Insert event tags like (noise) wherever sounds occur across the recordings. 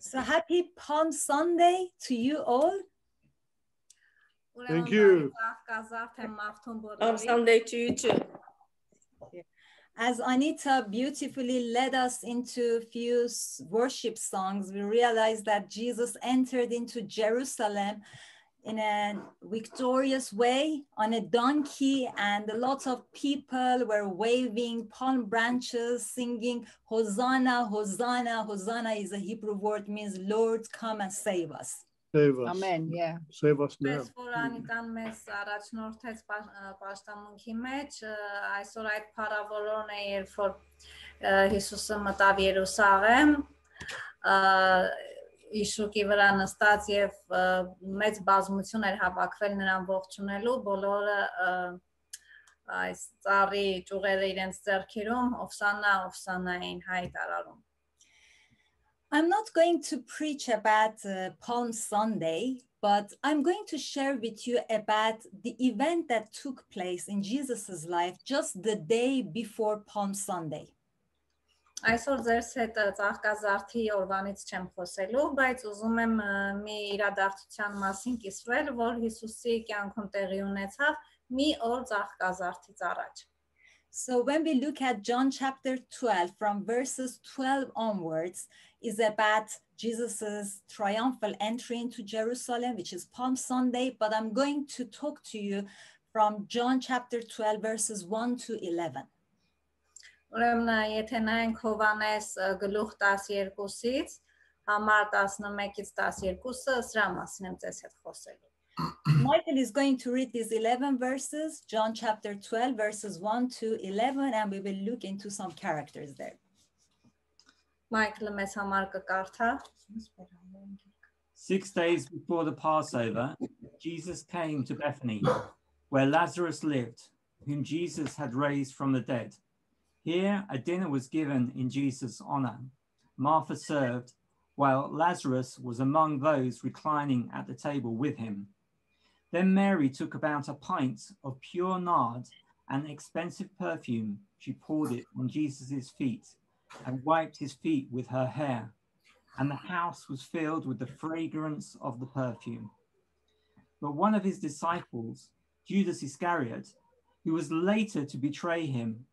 So happy Palm Sunday to you all. Thank you. Palm Sunday to you too. As Anita beautifully led us into a few worship songs, we realized that Jesus entered into Jerusalem in a victorious way on a donkey, and a lot of people were waving palm branches, singing Hosanna, Hosanna. Hosanna is a Hebrew word, means Lord, come and save us. Save us. Amen. Yeah. Save us now. Պես որ Անիտան մեզ առաջնորդեց պաշ- ը, պաշտամունքի մեջ, ը, այսօր այդ փառավորորն է, երբ որ ը, Հիսուսը մտավ Երուսաղեմ, ը, Իշուկի վրա նստած եւ ը, մեծ բազմություն էր հավաքվել նրան ողջունելու, բոլորը ը, այս ծառի ճյուղերը իրենց ձեռքերում ովսանա ովսանա էին հայտարարում։ I'm not going to preach about uh, Palm Sunday, but I'm going to share with you about the event that took place in Jesus's life just the day before Palm Sunday. Այսօր ձեզ հետ ը, ծաղկազարդի օրվանից չեմ խոսելու, բայց ուզում եմ ը, մի իրադարձության մասին կիսվել, որ Հիսուսի կյանքում տեղի ունեցավ մի օր ծաղկազարդից առաջ։ So when we look at John chapter 12, from verses 12 onwards, is about Jesus's triumphal entry into Jerusalem, which is Palm Sunday. But I'm going to talk to you from John chapter 12, verses 1 to 11. Ուրեմն ը, եթե նայենք Հովանես ը, գլուխ 12-ից համար 11-ից 12-ը սրա մասին եմ ձեզ հետ խոսելու։ (clears throat) Michael is going to read these 11 verses, John chapter 12, verses 1 to 11, and we will look into some characters there. Մայքլը մեզ համար կկարդա։ Six days before the Passover, Jesus came to Bethany, where Lazarus lived, whom Jesus had raised from the dead. Here, a dinner was given in Jesus' honor. Martha served, while Lazarus was among those reclining at the table with him. Then Mary took about a pint of pure nard, an expensive perfume. She poured it on Jesus' feet and wiped his feet with her hair and the house was filled with the fragrance of the perfume. But one of his disciples, Judas Iscariot, who was later to betray him,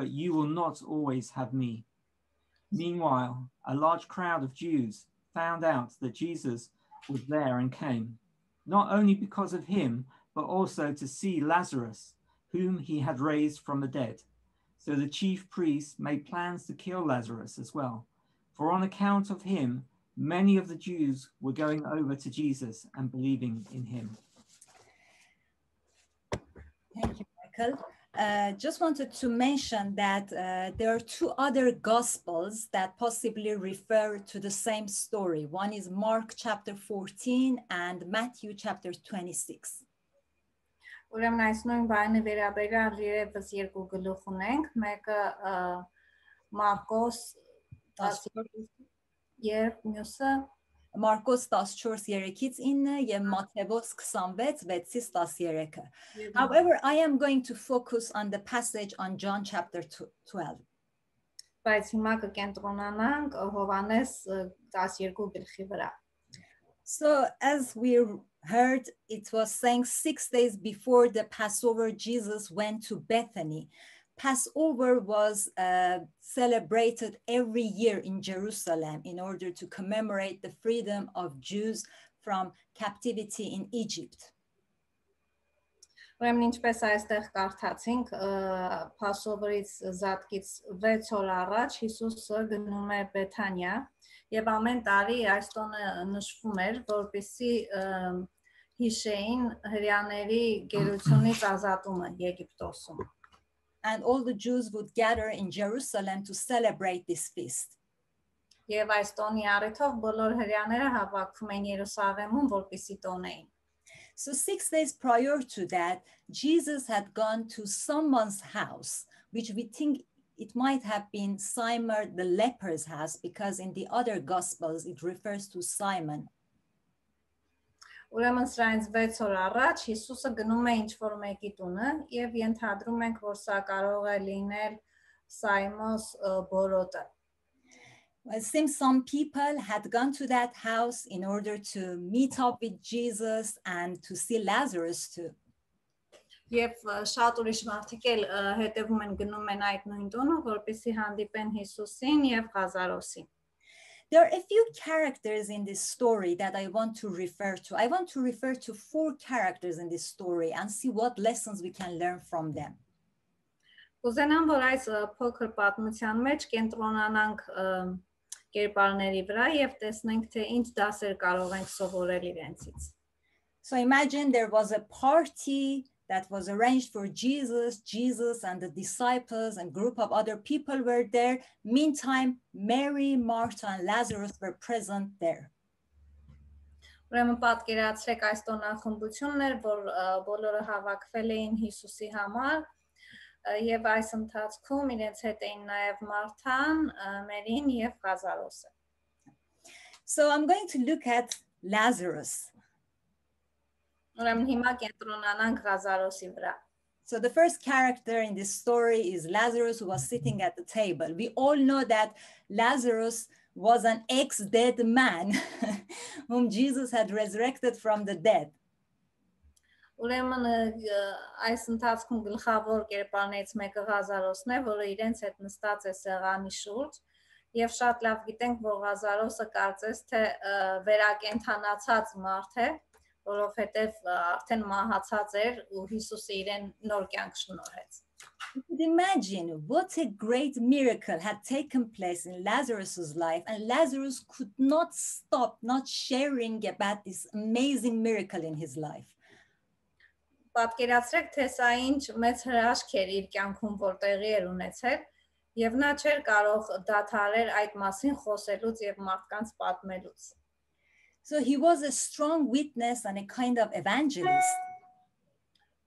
but you will not always have me. Meanwhile, a large crowd of Jews found out that Jesus was there and came, not only because of him, but also to see Lazarus, whom he had raised from the dead. So the chief priests made plans to kill Lazarus as well, for on account of him, many of the Jews were going over to Jesus and believing in him. Thank you, Michael. Uh, just wanted to mention that uh, there are two other gospels that possibly refer to the same story. One is Mark chapter 14 and Matthew chapter 26. Ուրեմն այս նույն բանը վերաբերյալ երևս երկու գլուխ ունենք, մեկը ը, Մարկոս 12 եւ մյուսը Մարկոս 14:3-ից 9 եւ Մատթեոս 26:6-ից 13-ը։ However, I am going to focus on the passage on John chapter 12. բայց հիմա կկենտրոնանանք Հովանես ը, 12 գլխի վրա։ So, as we heard, it was saying six days before the Passover, Jesus went to Bethany. Passover was uh, celebrated every year in Jerusalem in order to commemorate the freedom of Jews from captivity in Egypt. Ուրեմն ինչպես այստեղ կարդացինք, Passover-ից զատկից 6 օր առաջ Հիսուսը գնում է Բեթանիա եւ ամեն տարի այս տոնը նշվում էր, որպեսզի հիշեին հрьяաների գերությունից ազատումը Եգիպտոսում։ and all the Jews would gather in Jerusalem to celebrate this feast. Եվ այս տոնի առիթով բոլոր հավաքվում Երուսաղեմում, որպեսզի տոնեին։ So 6 days prior to that, Jesus had gone to someone's house, which we think it might have been Simon the leper's house because in the other gospels it refers to Simon Ուրեմն սրանից 6 օր առաջ Հիսուսը գնում է ինչ որ մեկի տունը եւ ենթադրում ենք, որ սա կարող է լինել Սայմոս բորոտը։ It seems some people had gone to that house in order to meet up with Jesus and to see Lazarus too. Եվ շատ ուրիշ մարդիկ էլ հետևում են գնում են այդ նույն տունը, որպեսզի հանդիպեն Հիսուսին եւ Ղազարոսին։ There are a few characters in this story that I want to refer to. I want to refer to four characters in this story and see what lessons we can learn from them. Կուզենամ, որ այս փոքր պատմության մեջ կենտրոնանանք կերպարների վրա եւ տեսնենք թե ինչ դասեր կարող ենք սովորել իրենցից։ So imagine there was a party that was arranged for Jesus. Jesus and the disciples and group of other people were there. Meantime, Mary, Martha, and Lazarus were present there. Ուրեմն պատկերացրեք այս տոնախմբությունն էր, որ բոլորը հավաքվել էին Հիսուսի համար եւ այս ընթացքում իրենց հետ էին նաեւ Մարթան, Մերին եւ Ղազարոսը։ So I'm going to look at Lazarus. Ուրեմն հիմա կենտրոնանանք Ղազարոսի վրա։ So the first character in this story is Lazarus who was sitting at the table. We all know that Lazarus was an ex-dead man (laughs) whom Jesus had resurrected from the dead. Ուրեմն այս ընթացքում գլխավոր կերպարներից մեկը Ղազարոսն է, որը իրենց հետ նստած է սեղանի շուրջ եւ շատ լավ գիտենք, որ Ղազարոսը կարծես թե վերակենդանացած մարդ է, որովհետև արդեն մահացած էր ու Հիսուսը իրեն նոր կյանք շնորհեց։ Imagine what a great miracle had taken place in Lazarus's life, and Lazarus could not stop not sharing about this amazing miracle in his life. Պատկերացրեք, թե սա ինչ մեծ հրաշք էր իր կյանքում, որ տեղի էր ունեցել, եւ նա չէր կարող դադարել այդ մասին խոսելուց եւ մարդկանց պատմելուց։ So he was a strong witness and a kind of evangelist.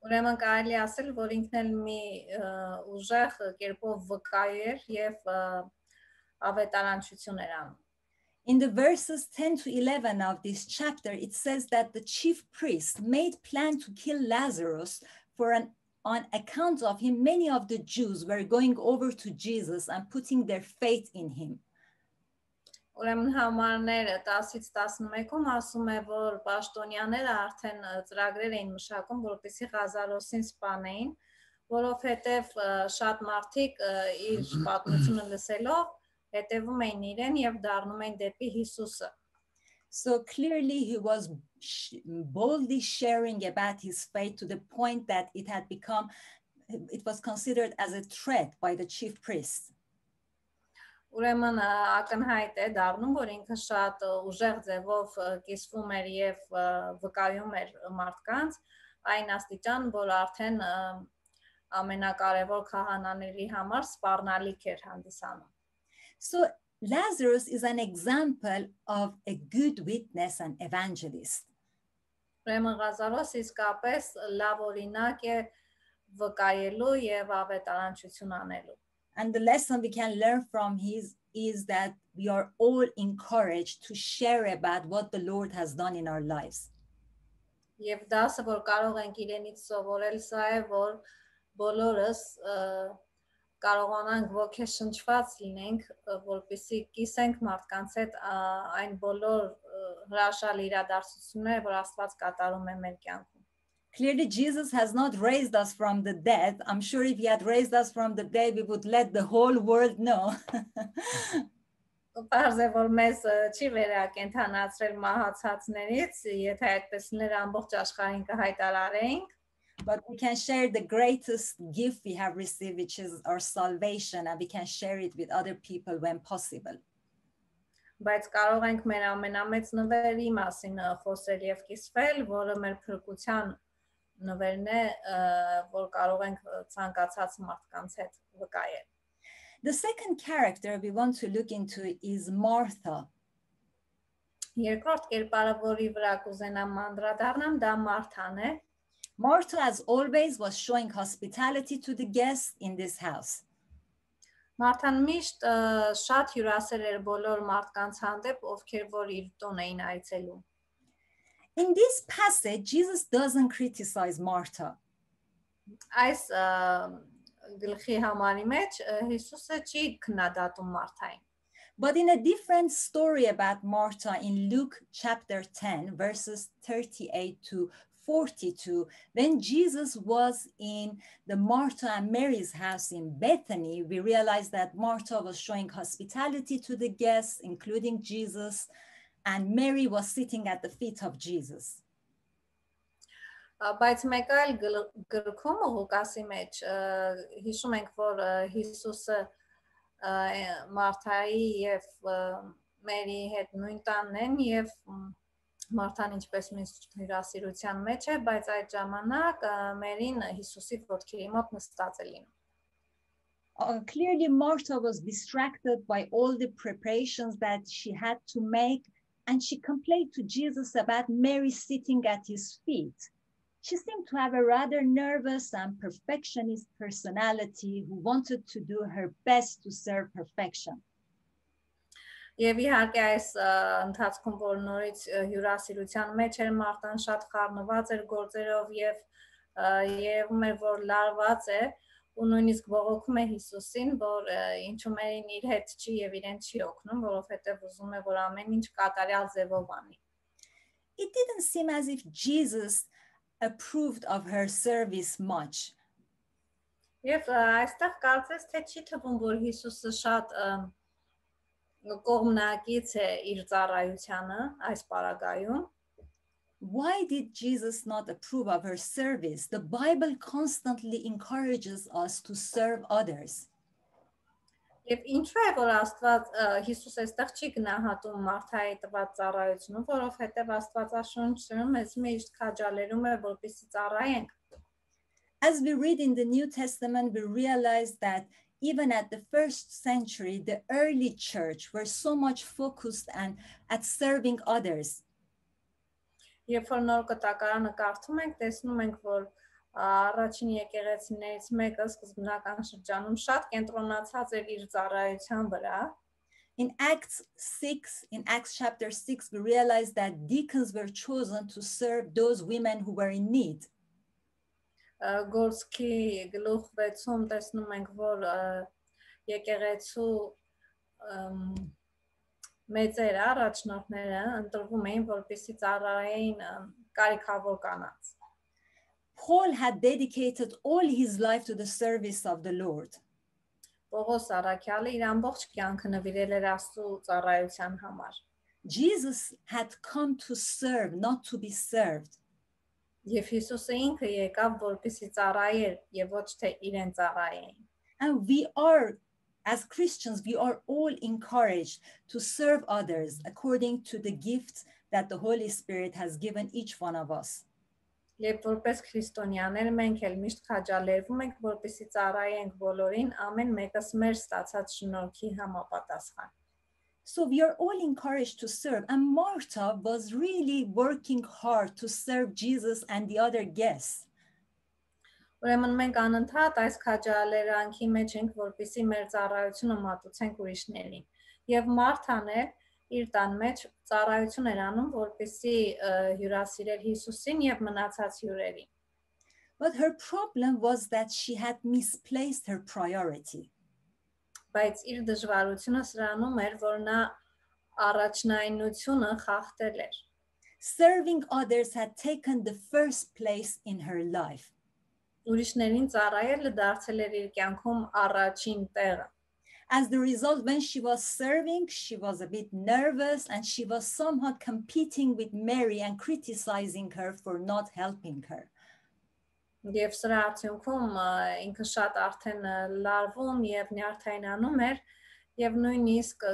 Ուրեմն կարելի ասել, որ ինքն էլ մի ուժեղ կերպով վկայ էր եւ ավետարանչություն էր անում։ In the verses 10 to 11 of this chapter, it says that the chief priest made plan to kill Lazarus for an on account of him, many of the Jews were going over to Jesus and putting their faith in him. Ուրեմն համարները 10-ից 11-ում ասում է, որ պաշտոնյաները արդեն ծրագրեր էին մշակում, որպեսզի Ղազարոսին սպանեին, որովհետև շատ մարդիկ իր պատմությունը լսելով հետևում էին իրեն եւ դառնում էին դեպի Հիսուսը։ So clearly he was boldly sharing about his faith to the point that it had become it was considered as a threat by the chief priest. Ուրեմն ակնհայտ է դառնում, որ ինքը շատ ուժեղ ձևով կիսվում էր եւ վկայում էր մարդկանց այն աստիճան, որ արդեն ամենակարևոր քահանաների համար սպառնալիք էր հանդիսանում։ So Lazarus is an example of a good witness and evangelist. Ուրեմն Ղազարոս իսկապես լավ օրինակ է վկայելու եւ ավետարանչություն անելու։ And the lesson we can learn from his is that we are all encouraged to share about what the Lord has done in our lives. Եվ դասը որ կարող ենք իրենից սովորել սա է որ բոլորս կարողանանք ոգեշնչված լինենք որպեսզի կիսենք մարդկանց հետ այն բոլոր հրաշալի իրադարձությունները որ Աստված կատարում է մեր կյանքում Clearly, Jesus has not raised us from the dead. I'm sure if he had raised us from the dead, we would let the whole world know. Պարզ է որ մեզ չի վերակենդանացրել մահացածներից, եթե այդպես ներ ամբողջ աշխարհին կհայտարարեինք, but we can share the greatest gift we have received, which is our salvation, and we can share it with other people when possible. բայց կարող ենք մեր ամենամեծ նվերի մասին խոսել եւ կիսվել, որը մեր փրկության նվերն է, որ կարող ենք ցանկացած մարդկանց հետ վկայել։ The second character we want to look into is Martha. Երկրորդ կերպարը, որի վրա կուզենամ անդրադառնամ, դա Մարթան է։ Martha, as always, was showing hospitality to the guests in this house. Մարթան միշտ շատ հյուրասեր էր բոլոր մարդկանց հանդեպ, ովքեր որ իր տուն էին այցելում։ In this passage, Jesus doesn't criticize Martha. Այս գլխի համարի մեջ Հիսուսը չի քննադատում Մարթային։ But in a different story about Martha in Luke chapter 10, verses 38 to 42, when Jesus was in the Martha and Mary's house in Bethany, we realized that Martha was showing hospitality to the guests, including Jesus, and Mary was sitting at the feet of Jesus. բայց մեկ այլ գրքում Ղուկասի մեջ հիշում ենք որ Հիսուսը Մարթայի եւ Մերի հետ նույն տանն են եւ Մարթան ինչպես միշտ հյուրասիրության մեջ է, բայց այդ ժամանակ Մերին Հիսուսի ոտքերի մոտ նստած է լինում։ Uh, clearly Martha was distracted by all the preparations that she had to make and she complained to Jesus about Mary sitting at his feet. She seemed to have a rather nervous and perfectionist personality who wanted to do her best to serve perfection. Եվ իհարկե այս ընթացքում որ նորից հյուրասիրության մեջ էր Մարտան շատ խառնված էր գործերով եւ երևում էր որ լարված է ու նույնիսկ բողոքում է Հիսուսին, որ ինչու մերին իր հետ չի եւ իրեն չի օգնում, որովհետեւ ուզում է որ ամեն ինչ կատարյալ ձևով անի։ It didn't seem as if Jesus approved of her service much. Եվ այստեղ կարծես թե չի թվում, որ Հիսուսը շատ կողմնակից է իր ծառայությանը այս պարագայում։ Why did Jesus not approve of her service? The Bible constantly encourages us to serve others. Եվ ինչու է որ Աստված Հիսուս այստեղ չի գնահատում Մարթայի տված ծառայությունը, որովհետև Աստվածաշունչը մեզ միշտ քաջալերում է որպեսի ծառայենք։ As we read in the New Testament, we realize that even at the first century, the early church were so much focused and at serving others. Երբ որ նոր կտակարանը կարդում ենք, տեսնում ենք, որ առաջին եկեղեցիներից մեկը սկզբնական շրջանում շատ կենտրոնացած էր իր ծառայության վրա In Acts 6, in Acts chapter 6, we realize that deacons were chosen to serve those women who were in need. Գործքի գլուխ 6-ում տեսնում ենք, որ եկեղեցու մեծեր առաջնորդները ընտրվում էին, որպեսզի ծառայեին կարիքավոր կանանց։ Paul had dedicated all his life to the service of the Lord. Պողոս Արաքյալը իր ամբողջ կյանքը նվիրել էր Աստծո ծառայության համար։ Jesus had come to serve, not to be served. Եվ Հիսուսը ինքը եկավ որպեսի ծառայեր եւ ոչ թե իրեն ծառայեին։ And we are as Christians we are all encouraged to serve others according to the gifts that the Holy Spirit has given each one of us. Երբ որպես քրիստոնյաներ մենք էլ միշտ քաջալերվում ենք, որպեսի ծառայենք բոլորին, ամեն մեկս մեր ստացած շնորհքի համապատասխան։ So we are all encouraged to serve. And Martha was really working hard to serve Jesus and the other guests. Ուրեմն մենք անընդհատ այս քաջալերանքի մեջ ենք, որպեսի մեր ծառայությունը մատուցենք ուրիշներին։ Եվ Մարթան էլ իր տան մեջ ծառայություն էր անում, որպեսզի հյուրասիրեր Հիսուսին եւ մնացած հյուրերին։ But her problem was that she had misplaced her priority. Բայց իր դժվարությունը սրանում էր, որ նա առաջնայնությունը խախտել էր։ Serving others had taken the first place in her life. Ուրիշներին ծառայելը դարձել էր իր կյանքում առաջին տեղը. As the result, when she was serving, she was a bit nervous and she was somewhat competing with Mary and criticizing her for not helping her. Եվ սրա արդյունքում ինքը շատ արդեն լարվում եւ նյարդայնանում էր եւ նույնիսկ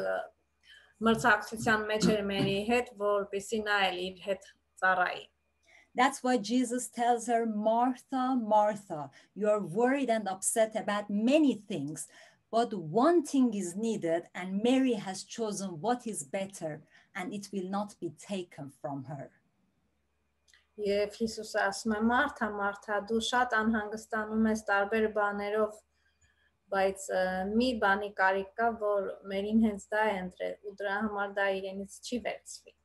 մրցակցության մեջ էր Մերի հետ, որպեսի նա էլ իր հետ ծառայի։ That's why Jesus tells her, Martha, Martha, you're worried and upset about many things, But one thing is needed, and Mary has chosen what is better, and it will not be taken from her. Եվ Հիսուսը ասում է Մարթա, Մարթա, դու շատ անհանգստանում ես տարբեր բաներով, բայց մի բանի կարիք կա, որ մերին հենց դա է ընտրել ու դրա համար դա իրենից չի վերցվի։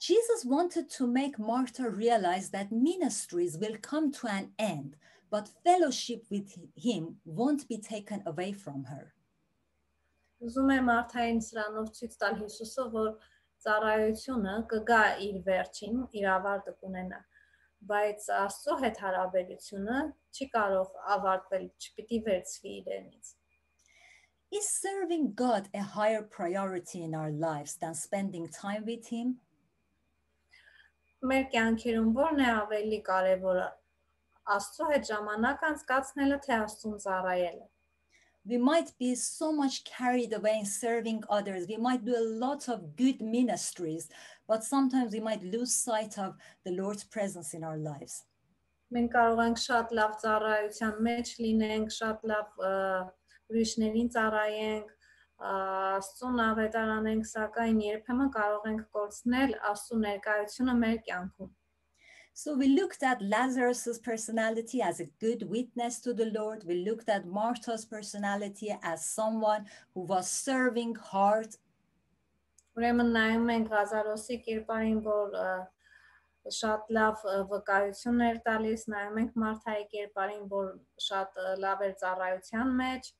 Jesus wanted to make Martha realize that ministries will come to an end, but fellowship with him won't be taken away from her. Ուզում է Մարթային սրանով ցույց տալ Հիսուսը, որ ծառայությունը կգա իր վերջին, իր ավարտը կունենա, բայց Աստծո հետ հարաբերությունը չի կարող ավարտվել, չպիտի վերցվի իրենից։ Is serving God a higher priority in our lives than spending time with him? Մեր կյանքերում ո՞րն է ավելի կարևորը՝ Աստծո հետ ժամանակ անցկացնելը թե Աստծուն ծառայելը։ we might be so much carried away in serving others. We might do a lot of good ministries, but sometimes we might lose sight of the Lord's presence in our lives. Մենք կարող ենք շատ լավ ծառայության մեջ լինենք, շատ լավ ուրիշներին ծառայենք, Աստծուն ավետարանենք, սակայն երբեմն կարող ենք կորցնել Աստծո ներկայությունը մեր կյանքում։ So we looked at Lazarus's personality as a good witness to the Lord. We looked at Martha's personality as someone who was serving hard. Ուրեմն նայում ենք Ղազարոսի կերպարին, որ շատ լավ վկայություն էր տալիս, նայում ենք Մարթայի կերպարին, որ շատ լավ էր ծառայության մեջ։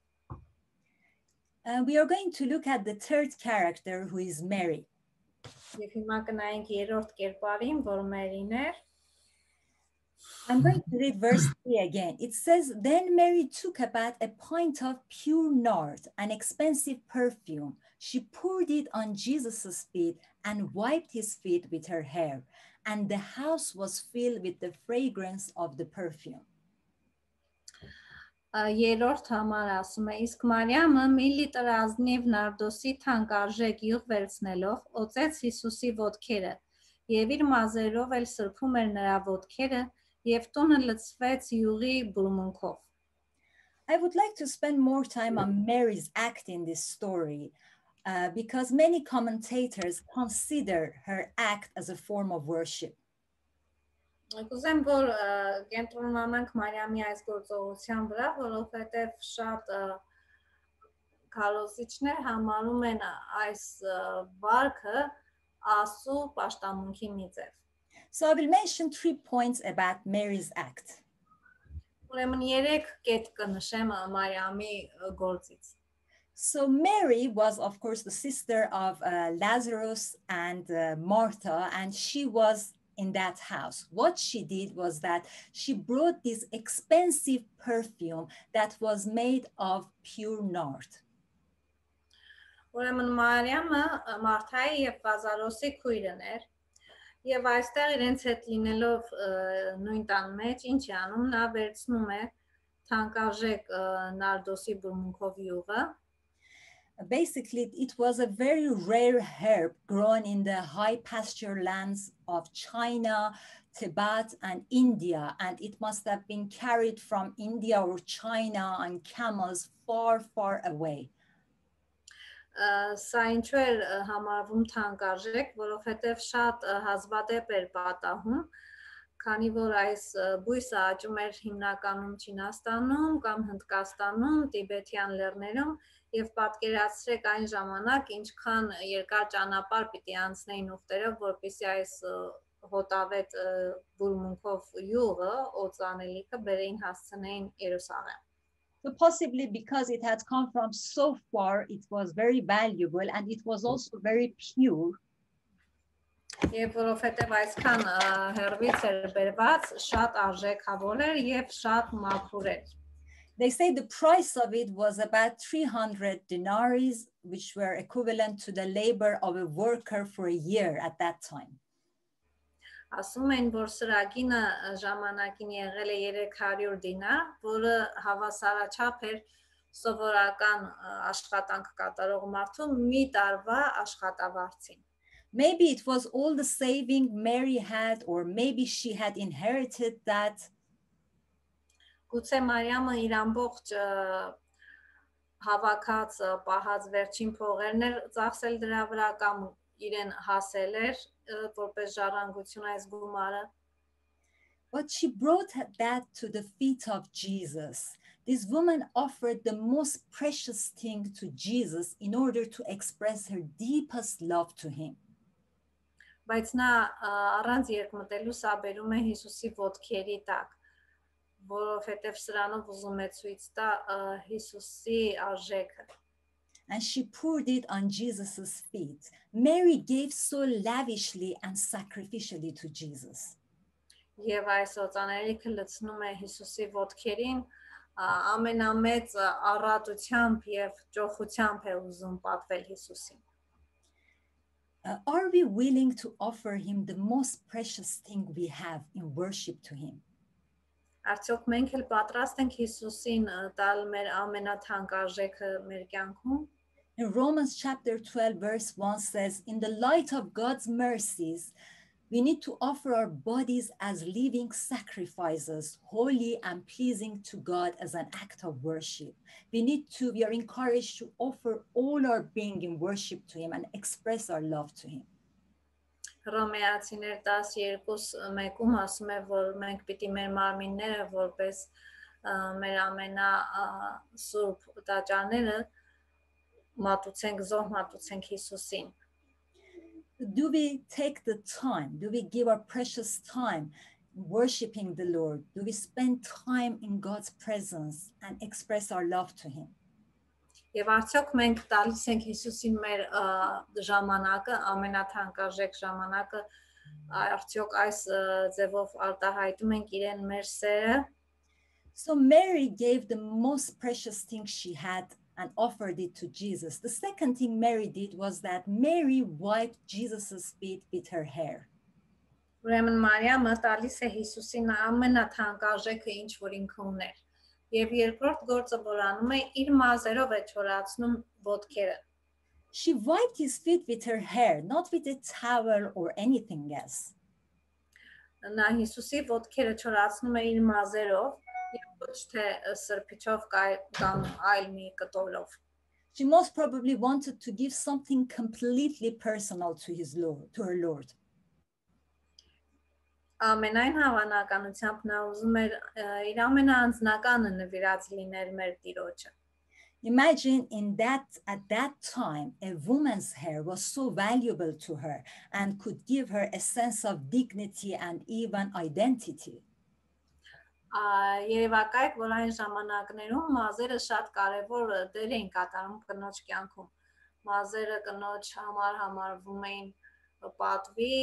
And we are going to look at the third character who is Mary. Եվ հիմա կնայենք երրորդ կերպարին, որ Մերին էր։ I'm going to read verse 3 again. It says, Then Mary took about a pint of pure nard, an expensive perfume. She poured it on Jesus' feet and wiped his feet with her hair. And the house was filled with the fragrance of the perfume. Երորդ համար ասում է, իսկ Մարիամը մի լիտր ազնիվ նարդոսի թանկարժեք յուղ վերցնելով օծեց Հիսուսի ոտքերը եւ իր մազերով էլ սրբում էր նրա ոտքերը եւ տունը լցվեց յուղի բուրմունքով։ I would like to spend more time on Mary's act in this story uh, because many commentators consider her act as a form of worship. Կուզեմ որ կենտրոնանանք Մարիամի այս գործողության վրա, որովհետև շատ քարոզիչներ համարում են այս վարքը Աստծո պաշտամունքի մի ձև։ So I will mention three points about Mary's act. So Mary was, of course, the sister of uh, Lazarus and uh, Martha, and she was in that house. What she did was that she brought this expensive perfume that was made of pure nard. Ուրեմն Մարիամը Մարթայի եւ Վազարոսի քույրն էր Եվ այստեղ իրենց հետ լինելով նույն տան մեջ ինչ է անում, նա վերցնում է թանկարժեք նարդոսի բուրմունքով յուղը Basically, it was a very rare herb grown in the high pasture lands of China, Tibet, and India, and it must have been carried from India or China on camels far, far away. սա ինչու էր համարվում թանկարժեք, որովհետև շատ հազվադեպ էր պատահում, քանի որ այս բույսը աճում էր հիմնականում Չինաստանում կամ Հնդկաստանում, Տիբետյան լեռներում եւ պատկերացրեք այն ժամանակ ինչքան երկար ճանապարհ պիտի անցնեին ուխտերով, որպեսզի այս հոտավետ բուրմունքով յուղը օծանելիքը բերեին հասցնեին Երուսաղեմ։ So possibly because it had come from so far, it was very valuable and it was also very pure. Եվ որովհետև այսքան հերվից էր բերված, շատ արժեքավոր էր եւ շատ մաքուր էր։ They say the price of it was about 300 denaries, which were equivalent to the labor of a worker for a year at that time. Ասում են, որ սրագինը ժամանակին եղել է 300 դինար, որը հավասարաչափ էր սովորական աշխատանք կատարող մարդու մի տարվա աշխատավարձին։ Maybe it was all the saving Mary had or maybe she had inherited that Գուցե Մարիամը իր ամբողջ հավաքած պահած վերջին փողերն էր ծախսել դրա վրա կամ իրեն հասել էր որպես ժառանգություն այս գումարը But she brought that to the feet of Jesus. This woman offered the most precious thing to Jesus in order to express her deepest love to him. Բայց նա առանց երկմտելու սա բերում է Հիսուսի ոտքերի տակ, որովհետև սրանով ուզում է ցույց տա Հիսուսի արժեքը and she poured it on Jesus's feet. Mary gave so lavishly and sacrificially to Jesus. Եվ այս օծաներիքը լցնում է Հիսուսի ոտքերին ամենամեծ առատությամբ եւ ճոխությամբ է ուզում պատվել Հիսուսին։ Uh, are we willing to offer him the most precious thing we have in worship to him? Արդյոք մենք էլ պատրաստ ենք Հիսուսին տալ մեր ամենաթանկարժեքը մեր կյանքում։ In Romans chapter 12 verse 1 says in the light of God's mercies we need to offer our bodies as living sacrifices, holy and pleasing to God as an act of worship. We need to, we are encouraged to offer all our being in worship to Him and express our love to Him. Հռոմեացիներ 12:1-ում ասում է, որ մենք պիտի մեր մարմինները որպես մեր ամենա սուրբ տաճարները մատուցենք, զոհ մատուցենք Հիսուսին։ Do we take the time? Do we give our precious time worshiping the Lord? Do we spend time in God's presence and express our love to Him? Եվ արդյոք մենք տալիս ենք Հիսուսին մեր ժամանակը, ամենաթանկարժեք ժամանակը, արդյոք այս ձևով արտահայտում ենք իրեն մեր սերը։ So Mary gave the most precious thing she had and offered it to Jesus. The second thing Mary did was that Mary wiped Jesus's feet with her hair. Ուրեմն Մարիամը տալիս է Հիսուսին ամենաթանկարժեքը ինչ որ ինքը ուներ եւ երկրորդ գործը որ անում է իր մազերով է չորացնում ոտքերը She wiped his feet with her hair, not with a towel or anything else. Նա Հիսուսի ոտքերը չորացնում է իր մազերով եւ ոչ թե սրբիչով կամ այլ մի կտորով She most probably wanted to give something completely personal to his Lord, to her Lord. ամենայն հավանականությամբ նա ուզում էր իր ամենաանձնականը նվիրած լիներ մեր Տիրոջը։ Imagine in that at that time a woman's hair was so valuable to her and could give her a sense of dignity and even identity. Երևակայք, որ այն ժամանակներում մազերը շատ կարևոր դեր էին կատարում կնոջ կյանքում։ Մազերը կնոջ համար համարվում էին պատվի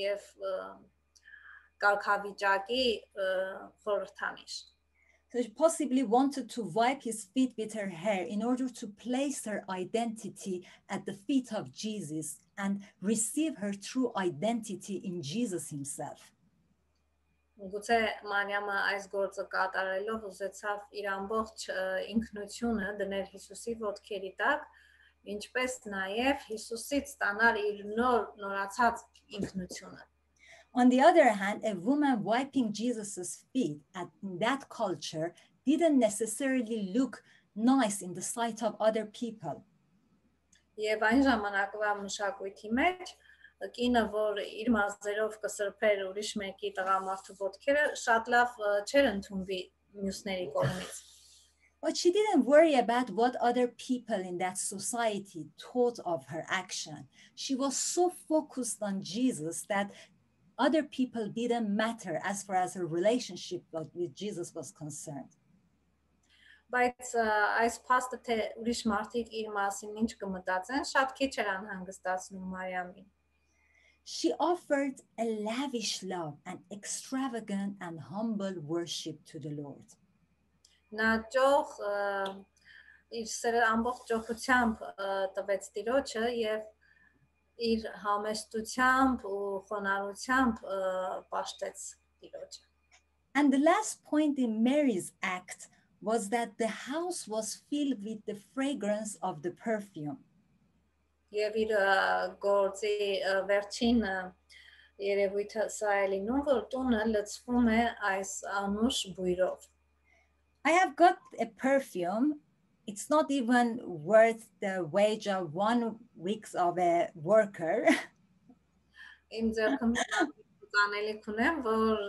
եւ կարգավիճակի խորհրդանիշ։ So she possibly wanted to wipe his feet with her hair in order to place her identity at the feet of Jesus and receive her true identity in Jesus himself. Գուցե Մանյամը այս գործը կատարելով ուզեցավ իր ամբողջ ինքնությունը դնել Հիսուսի ոտքերի տակ, ինչպես նաև Հիսուսից ստանալ իր նոր նորացած ինքնությունը։ On the other hand, a woman wiping Jesus's feet at, that culture didn't necessarily look nice in the sight of other people. Եվ այն ժամանակվա մշակույթի մեջ կինը, որ իր մազերով կսրբեր ուրիշ մեկի տղամարդու ոտքերը, շատ լավ չէր ընդունվի մյուսների կողմից։ But she didn't worry about what other people in that society thought of her action. She was so focused on Jesus that other people didn't matter as far as her relationship with Jesus was concerned. Բայց այս փաստը թե ուրիշ մարդիկ իր մասին ինչ կմտածեն, շատ քիչ էր անհանգստացնում Մարիամին։ She offered a lavish love and extravagant and humble worship to the Lord. Նա ճոխ իր սերը ամբողջ ճոխությամբ տվեց Տիրոջը եւ իր համեստությամբ ու խոնարհությամբ պաշտեց Տիրոջը։ And the last point in Mary's act was that the house was filled with the fragrance of the perfume. Եվ իր գործի վերջին երևույթը սա է լինում, որ տունը լցվում է այս անուշ բույրով։ I have got a perfume it's not even worth the wage of one weeks of a worker իմ ձեռքում ցանելիք ունեմ, որ